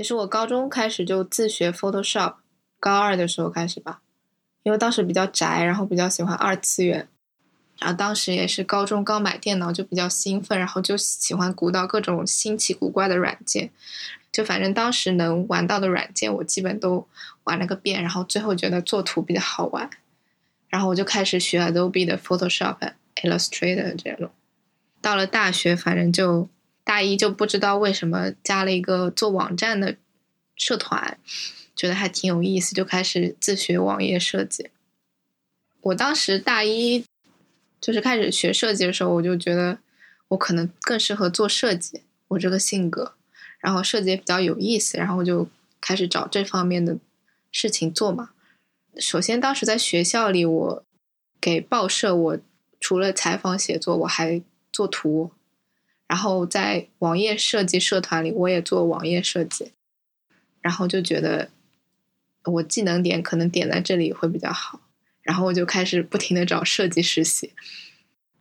其实我高中开始就自学 Photoshop，高二的时候开始吧，因为当时比较宅，然后比较喜欢二次元，然后当时也是高中刚买电脑，就比较兴奋，然后就喜欢鼓捣各种新奇古怪的软件，就反正当时能玩到的软件，我基本都玩了个遍，然后最后觉得做图比较好玩，然后我就开始学 Adobe 的 Photoshop、Illustrator 这种。到了大学，反正就。大一就不知道为什么加了一个做网站的社团，觉得还挺有意思，就开始自学网页设计。我当时大一就是开始学设计的时候，我就觉得我可能更适合做设计，我这个性格，然后设计也比较有意思，然后我就开始找这方面的事情做嘛。首先，当时在学校里，我给报社，我除了采访写作，我还做图。然后在网页设计社团里，我也做网页设计，然后就觉得我技能点可能点在这里会比较好，然后我就开始不停的找设计实习，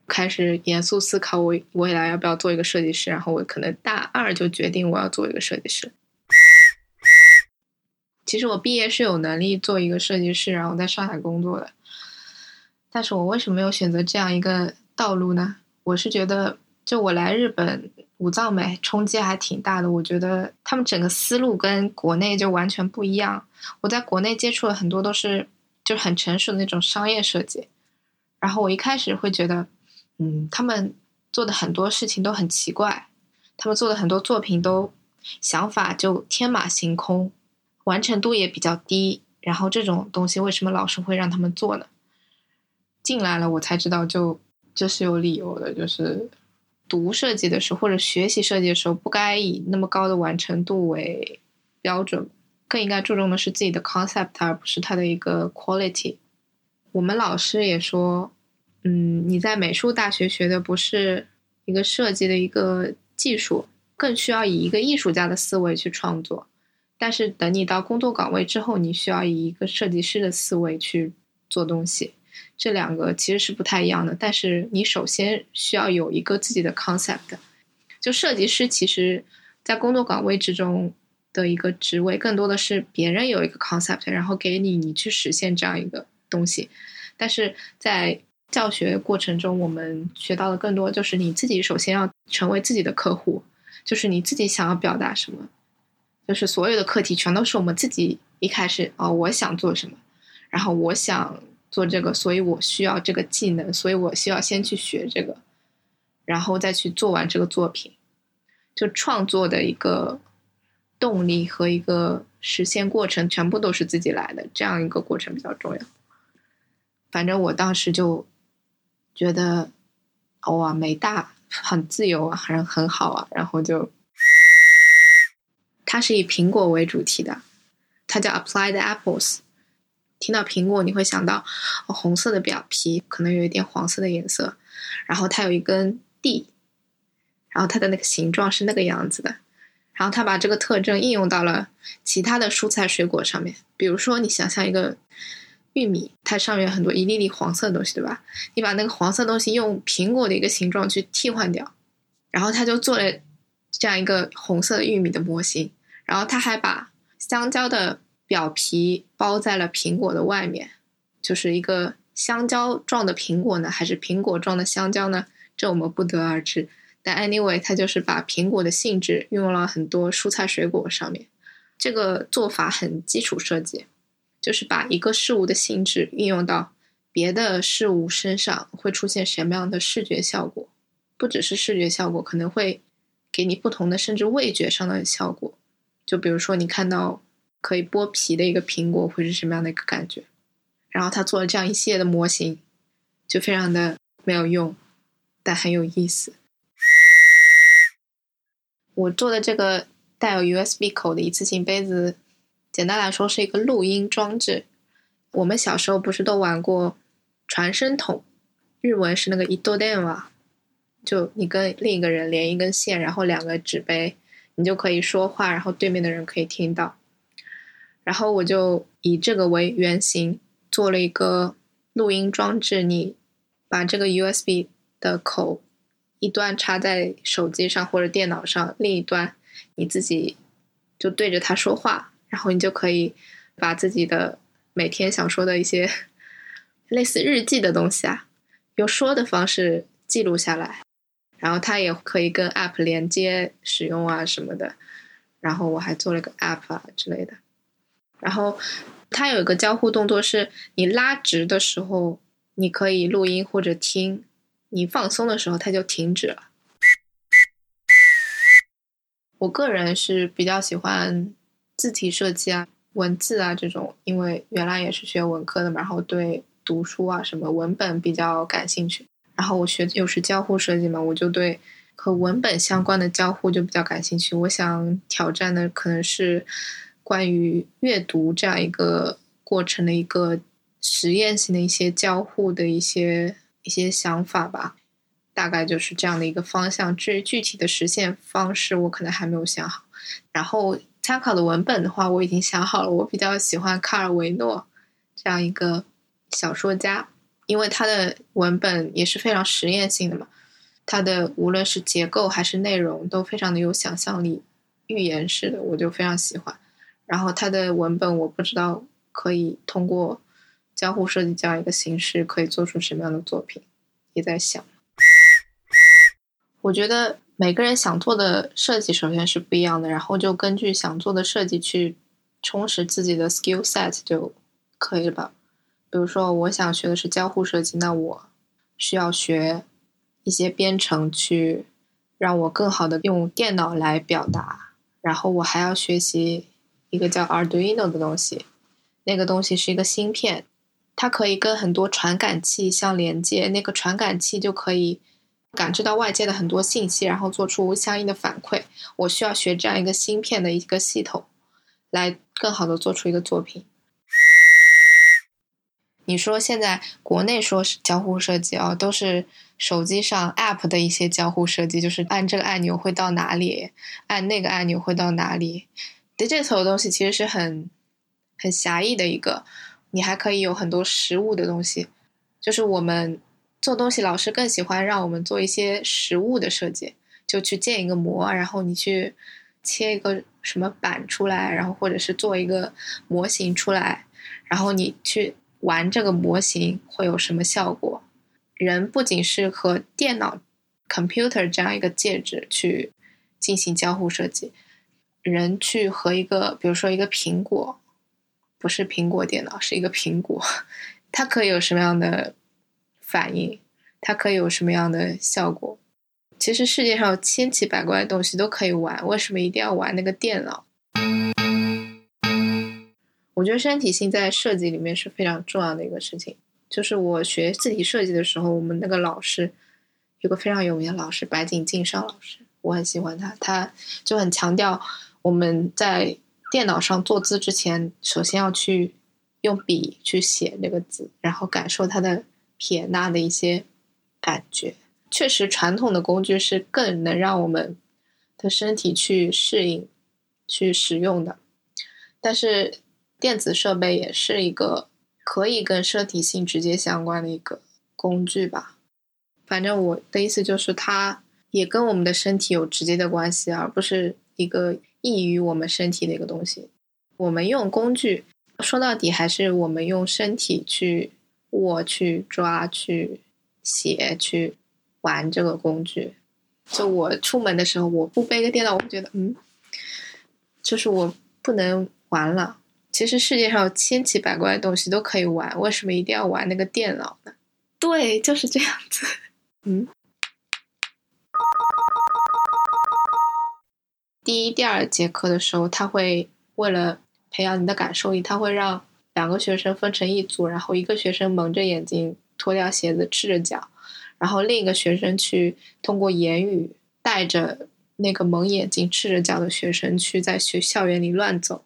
开始严肃思考我未来要不要做一个设计师。然后我可能大二就决定我要做一个设计师。其实我毕业是有能力做一个设计师，然后在上海工作的，但是我为什么没有选择这样一个道路呢？我是觉得。就我来日本，武藏美冲击还挺大的。我觉得他们整个思路跟国内就完全不一样。我在国内接触了很多都是就很成熟的那种商业设计，然后我一开始会觉得，嗯，他们做的很多事情都很奇怪，他们做的很多作品都想法就天马行空，完成度也比较低。然后这种东西为什么老师会让他们做呢？进来了我才知道，就这是有理由的，就是。读设计的时候，或者学习设计的时候，不该以那么高的完成度为标准，更应该注重的是自己的 concept，而不是它的一个 quality。我们老师也说，嗯，你在美术大学学的不是一个设计的一个技术，更需要以一个艺术家的思维去创作。但是等你到工作岗位之后，你需要以一个设计师的思维去做东西。这两个其实是不太一样的，但是你首先需要有一个自己的 concept。就设计师其实，在工作岗位之中的一个职位，更多的是别人有一个 concept，然后给你你去实现这样一个东西。但是在教学过程中，我们学到的更多就是你自己首先要成为自己的客户，就是你自己想要表达什么，就是所有的课题全都是我们自己一开始哦，我想做什么，然后我想。做这个，所以我需要这个技能，所以我需要先去学这个，然后再去做完这个作品。就创作的一个动力和一个实现过程，全部都是自己来的，这样一个过程比较重要。反正我当时就觉得，哇，美大很自由啊，很很好啊，然后就，它是以苹果为主题的，它叫 Applied Apples。听到苹果，你会想到红色的表皮，可能有一点黄色的颜色，然后它有一根蒂，然后它的那个形状是那个样子的，然后它把这个特征应用到了其他的蔬菜水果上面。比如说，你想象一个玉米，它上面有很多一粒粒黄色的东西，对吧？你把那个黄色东西用苹果的一个形状去替换掉，然后他就做了这样一个红色玉米的模型，然后他还把香蕉的。表皮包在了苹果的外面，就是一个香蕉状的苹果呢，还是苹果状的香蕉呢？这我们不得而知。但 anyway，它就是把苹果的性质运用了很多蔬菜水果上面。这个做法很基础设计，就是把一个事物的性质运用到别的事物身上，会出现什么样的视觉效果？不只是视觉效果，可能会给你不同的甚至味觉上的效果。就比如说你看到。可以剥皮的一个苹果会是什么样的一个感觉？然后他做了这样一系列的模型，就非常的没有用，但很有意思。我做的这个带有 USB 口的一次性杯子，简单来说是一个录音装置。我们小时候不是都玩过传声筒？日文是那个伊多电瓦，就你跟另一个人连一根线，然后两个纸杯，你就可以说话，然后对面的人可以听到。然后我就以这个为原型做了一个录音装置。你把这个 USB 的口一端插在手机上或者电脑上，另一端你自己就对着它说话，然后你就可以把自己的每天想说的一些 类似日记的东西啊，用说的方式记录下来，然后它也可以跟 App 连接使用啊什么的。然后我还做了个 App 啊之类的。然后它有一个交互动作，是你拉直的时候你可以录音或者听，你放松的时候它就停止了。我个人是比较喜欢字体设计啊、文字啊这种，因为原来也是学文科的嘛，然后对读书啊什么文本比较感兴趣。然后我学又是交互设计嘛，我就对和文本相关的交互就比较感兴趣。我想挑战的可能是关于阅读这样一个过程的一个实验性的一些交互的一些一些想法吧。大概就是这样的一个方向，至于具体的实现方式，我可能还没有想好。然后参考的文本的话，我已经想好了。我比较喜欢卡尔维诺这样一个小说家，因为他的文本也是非常实验性的嘛。他的无论是结构还是内容，都非常的有想象力，寓言式的，我就非常喜欢。然后他的文本，我不知道可以通过交互设计这样一个形式，可以做出什么样的作品，也在想。我觉得每个人想做的设计首先是不一样的，然后就根据想做的设计去充实自己的 skill set 就可以了吧。比如说，我想学的是交互设计，那我需要学一些编程，去让我更好的用电脑来表达。然后我还要学习一个叫 Arduino 的东西，那个东西是一个芯片，它可以跟很多传感器相连接，那个传感器就可以。感知到外界的很多信息，然后做出相应的反馈。我需要学这样一个芯片的一个系统，来更好的做出一个作品。你说现在国内说是交互设计啊，都是手机上 App 的一些交互设计，就是按这个按钮会到哪里，按那个按钮会到哪里。Digital 的东西其实是很很狭义的一个，你还可以有很多实物的东西，就是我们。做东西，老师更喜欢让我们做一些实物的设计，就去建一个模，然后你去切一个什么板出来，然后或者是做一个模型出来，然后你去玩这个模型会有什么效果？人不仅是和电脑 （computer） 这样一个介质去进行交互设计，人去和一个，比如说一个苹果，不是苹果电脑，是一个苹果，它可以有什么样的？反应，它可以有什么样的效果？其实世界上千奇百怪的东西都可以玩，为什么一定要玩那个电脑？我觉得身体性在设计里面是非常重要的一个事情。就是我学字体设计的时候，我们那个老师有个非常有名的老师白井静上老师，我很喜欢他，他就很强调我们在电脑上做字之前，首先要去用笔去写那个字，然后感受它的。撇捺的一些感觉，确实，传统的工具是更能让我们的身体去适应、去使用的。但是，电子设备也是一个可以跟身体性直接相关的一个工具吧。反正我的意思就是，它也跟我们的身体有直接的关系，而不是一个异于我们身体的一个东西。我们用工具，说到底还是我们用身体去。握去抓、去写、去玩这个工具。就我出门的时候，我不背个电脑，我觉得嗯，就是我不能玩了。其实世界上千奇百怪的东西都可以玩，为什么一定要玩那个电脑呢？对，就是这样子。嗯，第一、第二节课的时候，他会为了培养你的感受力，他会让。两个学生分成一组，然后一个学生蒙着眼睛脱掉鞋子赤着脚，然后另一个学生去通过言语带着那个蒙眼睛赤着脚的学生去在学校园里乱走，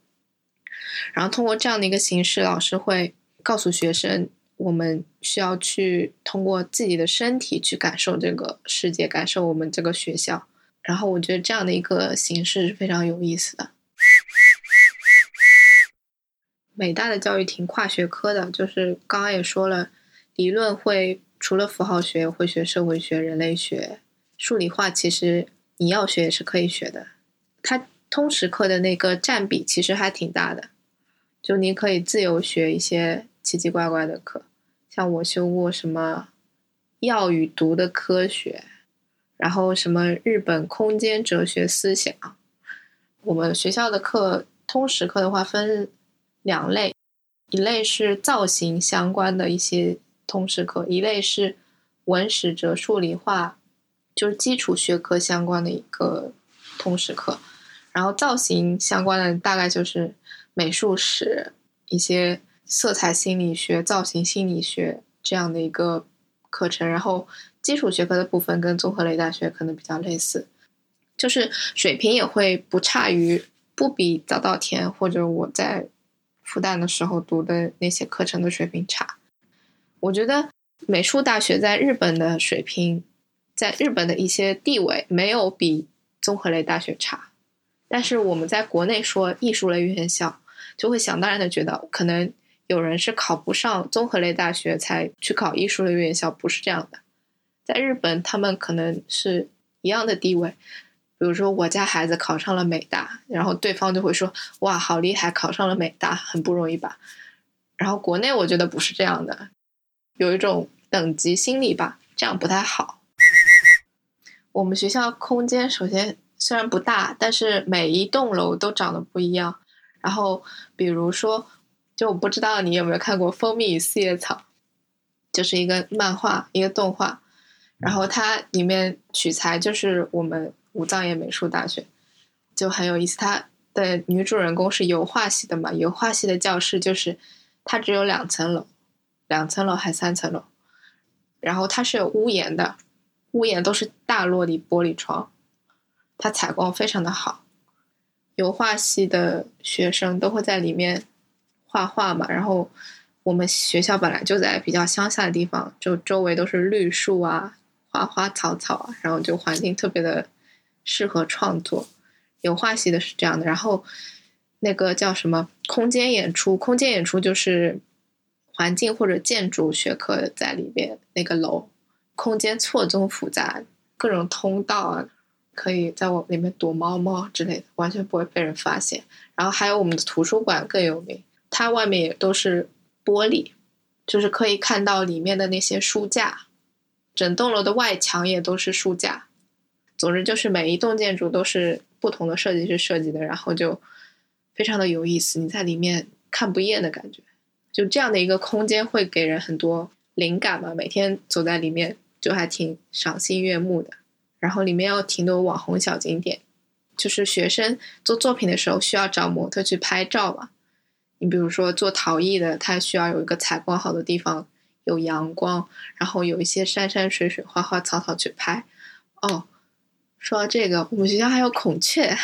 然后通过这样的一个形式，老师会告诉学生，我们需要去通过自己的身体去感受这个世界，感受我们这个学校。然后我觉得这样的一个形式是非常有意思的。美大的教育挺跨学科的，就是刚刚也说了，理论会除了符号学，会学社会学、人类学、数理化。其实你要学也是可以学的。它通识课的那个占比其实还挺大的，就你可以自由学一些奇奇怪怪的课，像我修过什么药与毒的科学，然后什么日本空间哲学思想。我们学校的课通识课的话分两类，一类是造型相关的一些通识课，一类是文史哲数理化，就是基础学科相关的一个通识课。然后造型相关的大概就是美术史、一些色彩心理学、造型心理学这样的一个课程。然后基础学科的部分跟综合类大学可能比较类似，就是水平也会不差于不比早稻田或者我在复旦的时候读的那些课程的水平差。我觉得美术大学在日本的水平，在日本的一些地位没有比综合类大学差。但是我们在国内说艺术类院校，就会想当然的觉得，可能有人是考不上综合类大学才去考艺术类院校，不是这样的。在日本，他们可能是一样的地位。比如说，我家孩子考上了美大，然后对方就会说：“哇，好厉害，考上了美大，很不容易吧？”然后国内我觉得不是这样的，有一种等级心理吧，这样不太好。我们学校空间首先。虽然不大，但是每一栋楼都长得不一样。然后，比如说，就我不知道你有没有看过《蜂蜜与四叶草》，就是一个漫画，一个动画。然后它里面取材就是我们武藏野美术大学，就很有意思。它的女主人公是油画系的嘛，油画系的教室就是它只有两层楼，两层楼还三层楼，然后它是有屋檐的，屋檐都是大落地玻璃窗。它采光非常的好，油画系的学生都会在里面画画嘛。然后我们学校本来就在比较乡下的地方，就周围都是绿树啊、花花草草啊，然后就环境特别的适合创作。油画系的是这样的，然后那个叫什么空间演出？空间演出就是环境或者建筑学科在里边那个楼，空间错综复杂，各种通道啊。可以在我里面躲猫猫之类的，完全不会被人发现。然后还有我们的图书馆更有名，它外面也都是玻璃，就是可以看到里面的那些书架。整栋楼的外墙也都是书架。总之就是每一栋建筑都是不同的设计师设计的，然后就非常的有意思，你在里面看不厌的感觉。就这样的一个空间会给人很多灵感嘛，每天走在里面就还挺赏心悦目的。然后里面有挺多网红小景点，就是学生做作品的时候需要找模特去拍照嘛。你比如说做陶艺的，他需要有一个采光好的地方，有阳光，然后有一些山山水水、花花草草去拍。哦，说到这个，我们学校还有孔雀，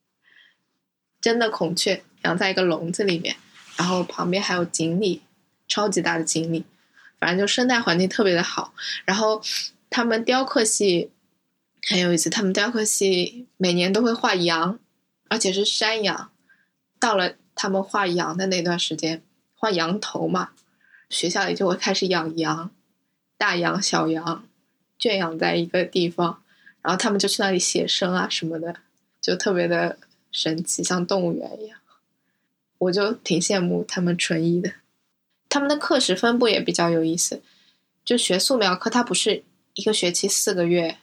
真的孔雀养在一个笼子里面，然后旁边还有锦鲤，超级大的锦鲤，反正就生态环境特别的好，然后。他们雕刻系很有意思，他们雕刻系每年都会画羊，而且是山羊。到了他们画羊的那段时间，画羊头嘛，学校里就会开始养羊，大羊、小羊圈养在一个地方，然后他们就去那里写生啊什么的，就特别的神奇，像动物园一样。我就挺羡慕他们纯艺的，他们的课时分布也比较有意思，就学素描课，它不是。一个学期四个月，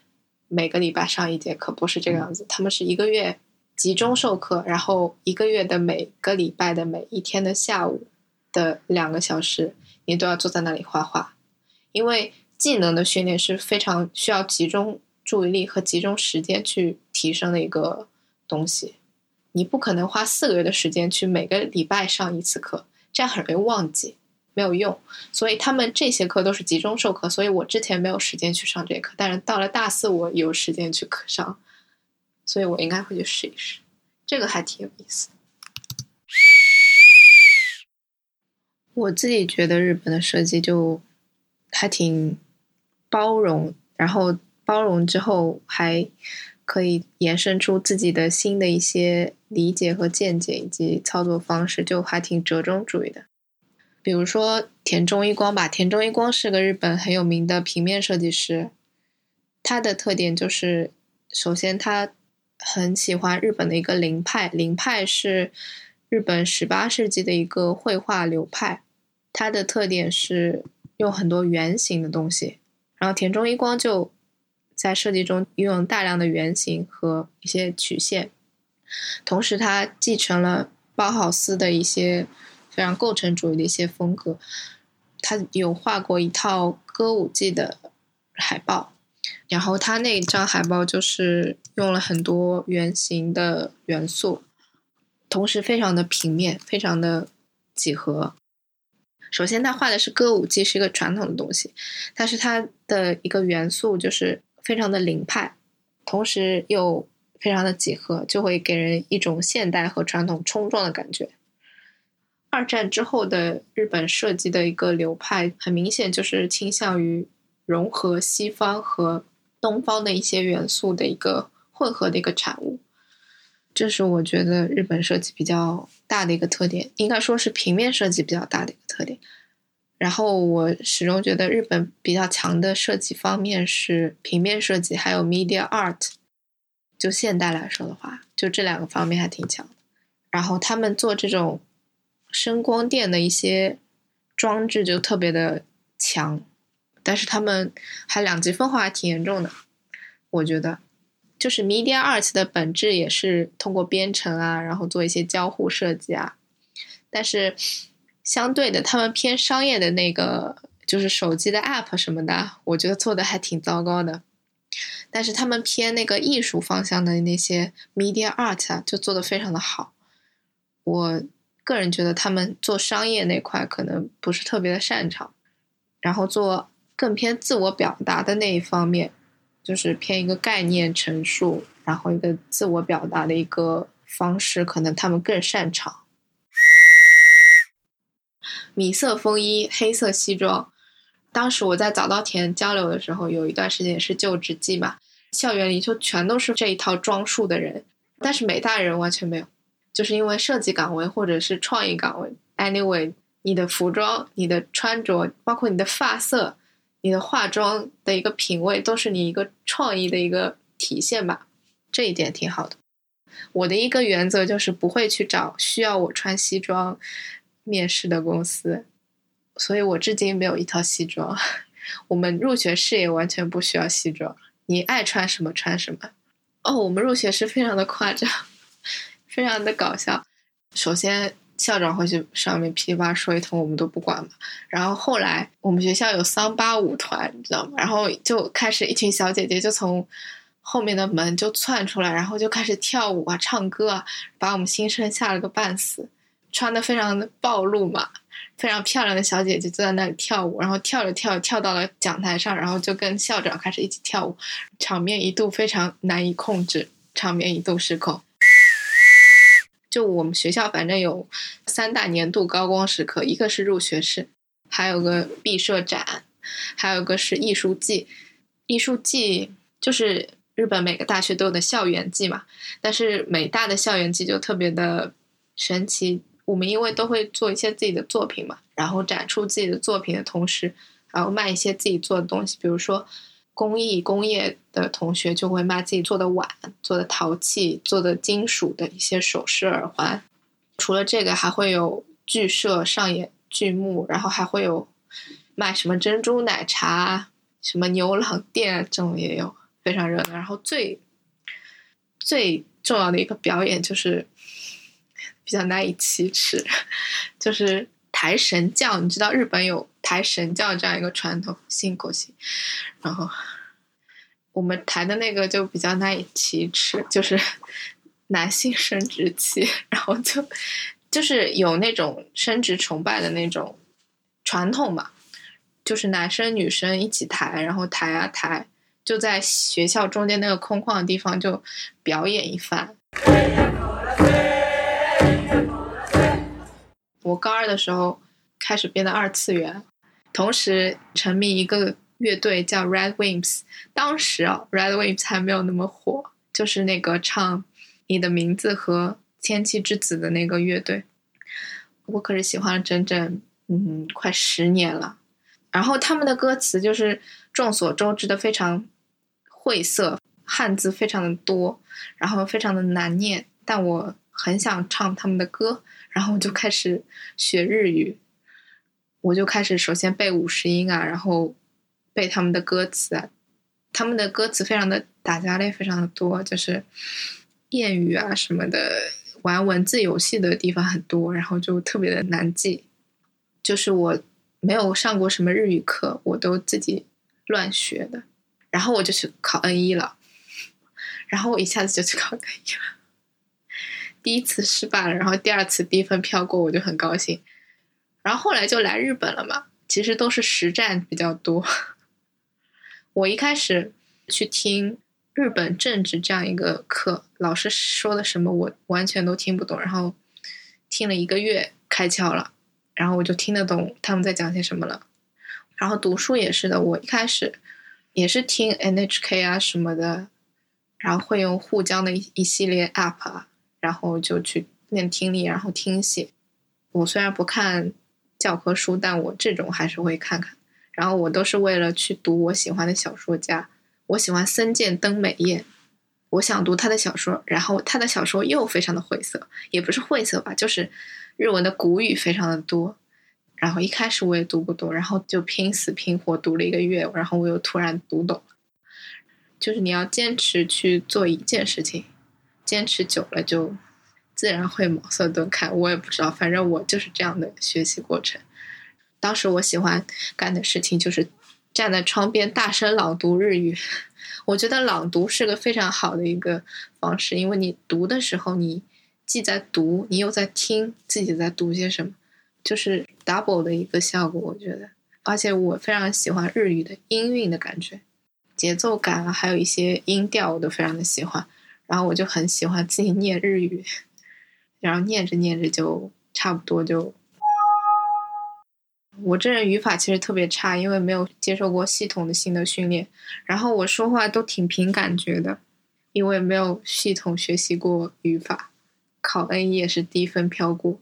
每个礼拜上一节课，不是这个样子。他们是一个月集中授课，然后一个月的每个礼拜的每一天的下午的两个小时，你都要坐在那里画画。因为技能的训练是非常需要集中注意力和集中时间去提升的一个东西。你不可能花四个月的时间去每个礼拜上一次课，这样很容易忘记。没有用，所以他们这些课都是集中授课，所以我之前没有时间去上这课，但是到了大四我有时间去课上，所以我应该会去试一试，这个还挺有意思。我自己觉得日本的设计就还挺包容，然后包容之后还可以延伸出自己的新的一些理解和见解以及操作方式，就还挺折中主义的。比如说田中一光吧，田中一光是个日本很有名的平面设计师。他的特点就是，首先他很喜欢日本的一个灵派，灵派是日本十八世纪的一个绘画流派，它的特点是用很多圆形的东西，然后田中一光就在设计中运用大量的圆形和一些曲线，同时他继承了包豪斯的一些非常构成主义的一些风格，他有画过一套歌舞伎的海报。然后他那张海报就是用了很多圆形的元素，同时非常的平面，非常的几何。首先，他画的是歌舞伎，是一个传统的东西，但是它的一个元素就是非常的灵派，同时又非常的几何，就会给人一种现代和传统冲撞的感觉。二战之后的日本设计的一个流派，很明显就是倾向于。融合西方和东方的一些元素的一个混合的一个产物，这是我觉得日本设计比较大的一个特点，应该说是平面设计比较大的一个特点。然后我始终觉得日本比较强的设计方面是平面设计，还有 media art。就现代来说的话，就这两个方面还挺强。然后他们做这种声光电的一些装置就特别的强。但是他们还两极分化还挺严重的，我觉得，就是 media art 的本质也是通过编程啊，然后做一些交互设计啊。但是相对的，他们偏商业的那个，就是手机的 app 什么的，我觉得做的还挺糟糕的。但是他们偏那个艺术方向的那些 media art 啊，就做的非常的好。我个人觉得他们做商业那块可能不是特别的擅长，然后做。更偏自我表达的那一方面，就是偏一个概念陈述，然后一个自我表达的一个方式，可能他们更擅长。米色风衣，黑色西装。当时我在早稻田交流的时候，有一段时间也是就职季嘛，校园里就全都是这一套装束的人，但是美大人完全没有，就是因为设计岗位或者是创意岗位，anyway，你的服装、你的穿着，包括你的发色。你的化妆的一个品味都是你一个创意的一个体现吧，这一点挺好的。我的一个原则就是不会去找需要我穿西装面试的公司，所以我至今没有一套西装。我们入学试也完全不需要西装，你爱穿什么穿什么。哦，我们入学式非常的夸张，非常的搞笑。首先。校长会去上面噼里啪啦说一通，我们都不管嘛。然后后来我们学校有桑巴舞团，你知道吗？然后就开始一群小姐姐就从后面的门就窜出来，然后就开始跳舞啊、唱歌啊，把我们新生吓了个半死。穿的非常的暴露嘛，非常漂亮的小姐姐就在那里跳舞，然后跳着跳跳到了讲台上，然后就跟校长开始一起跳舞，场面一度非常难以控制，场面一度失控。就我们学校，反正有三大年度高光时刻，一个是入学式，还有个毕设展，还有个是艺术季。艺术季就是日本每个大学都有的校园季嘛，但是美大的校园季就特别的神奇。我们因为都会做一些自己的作品嘛，然后展出自己的作品的同时，然后卖一些自己做的东西，比如说。工艺工业的同学就会卖自己做的碗、做的陶器、做的金属的一些首饰耳环。除了这个，还会有剧社上演剧目，然后还会有卖什么珍珠奶茶、什么牛郎店这种也有，非常热闹。然后最最重要的一个表演就是比较难以启齿，就是抬神教。你知道日本有？抬神教这样一个传统，信口信，然后我们抬的那个就比较难以启齿，就是男性生殖器，然后就就是有那种生殖崇拜的那种传统嘛，就是男生女生一起抬，然后抬啊抬，就在学校中间那个空旷的地方就表演一番。我高二的时候开始变得二次元。同时沉迷一个乐队叫 Red Wimps，当时啊，Red Wimps 还没有那么火，就是那个唱《你的名字》和《天气之子》的那个乐队，我可是喜欢了整整嗯快十年了。然后他们的歌词就是众所周知的非常晦涩，汉字非常的多，然后非常的难念，但我很想唱他们的歌，然后我就开始学日语。我就开始首先背五十音啊，然后背他们的歌词啊，他们的歌词非常的打架类，非常的多，就是谚语啊什么的，玩文字游戏的地方很多，然后就特别的难记。就是我没有上过什么日语课，我都自己乱学的，然后我就去考 N 一了，然后我一下子就去考 N 一了，第一次失败了，然后第二次低分飘过，我就很高兴。然后后来就来日本了嘛，其实都是实战比较多。我一开始去听日本政治这样一个课，老师说的什么我完全都听不懂，然后听了一个月开窍了，然后我就听得懂他们在讲些什么了。然后读书也是的，我一开始也是听 NHK 啊什么的，然后会用沪江的一一系列 App 啊，然后就去练听力，然后听写。我虽然不看。教科书，但我这种还是会看看。然后我都是为了去读我喜欢的小说家。我喜欢森见登美彦，我想读他的小说。然后他的小说又非常的晦涩，也不是晦涩吧，就是日文的古语非常的多。然后一开始我也读不懂，然后就拼死拼活读了一个月，然后我又突然读懂了。就是你要坚持去做一件事情，坚持久了就。自然会茅塞顿开，我也不知道，反正我就是这样的学习过程。当时我喜欢干的事情就是站在窗边大声朗读日语。我觉得朗读是个非常好的一个方式，因为你读的时候，你既在读，你又在听自己在读些什么，就是 double 的一个效果。我觉得，而且我非常喜欢日语的音韵的感觉，节奏感啊，还有一些音调我都非常的喜欢。然后我就很喜欢自己念日语。然后念着念着就差不多就，我这人语法其实特别差，因为没有接受过系统的新的训练。然后我说话都挺凭感觉的，因为没有系统学习过语法，考 N 一也是低分飘过。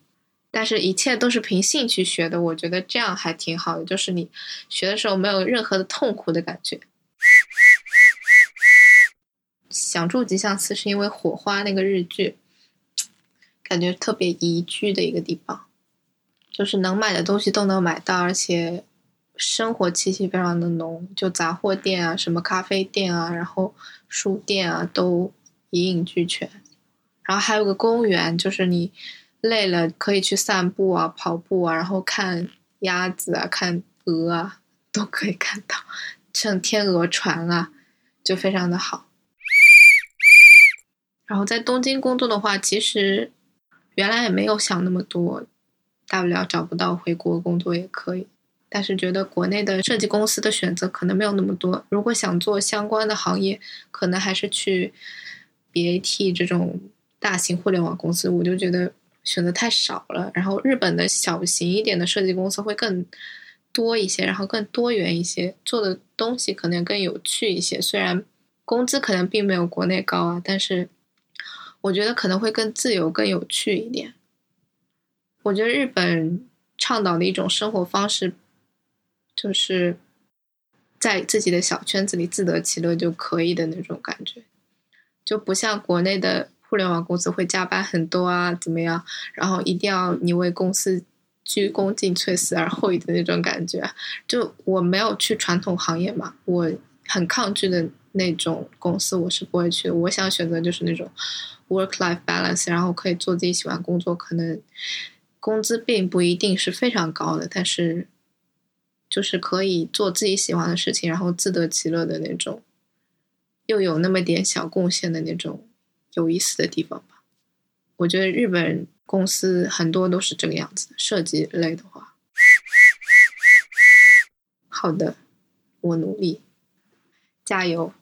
但是一切都是凭兴趣学的，我觉得这样还挺好的，就是你学的时候没有任何的痛苦的感觉。想住吉祥寺是因为火花那个日剧。感觉特别宜居的一个地方，就是能买的东西都能买到，而且生活气息非常的浓，就杂货店啊、什么咖啡店啊、然后书店啊都一应俱全。然后还有个公园，就是你累了可以去散步啊、跑步啊，然后看鸭子啊、看鹅啊都可以看到，乘天鹅船啊，就非常的好。然后在东京工作的话，其实。原来也没有想那么多，大不了找不到回国工作也可以。但是觉得国内的设计公司的选择可能没有那么多。如果想做相关的行业，可能还是去 BAT 这种大型互联网公司。我就觉得选择太少了。然后日本的小型一点的设计公司会更多一些，然后更多元一些，做的东西可能更有趣一些。虽然工资可能并没有国内高啊，但是。我觉得可能会更自由、更有趣一点。我觉得日本倡导的一种生活方式，就是在自己的小圈子里自得其乐就可以的那种感觉，就不像国内的互联网公司会加班很多啊，怎么样？然后一定要你为公司鞠躬尽瘁、死而后已的那种感觉。就我没有去传统行业嘛，我很抗拒的那种公司，我是不会去。我想选择就是那种。work-life balance，然后可以做自己喜欢工作，可能工资并不一定是非常高的，但是就是可以做自己喜欢的事情，然后自得其乐的那种，又有那么点小贡献的那种有意思的地方吧。我觉得日本公司很多都是这个样子，设计类的话。好的，我努力，加油。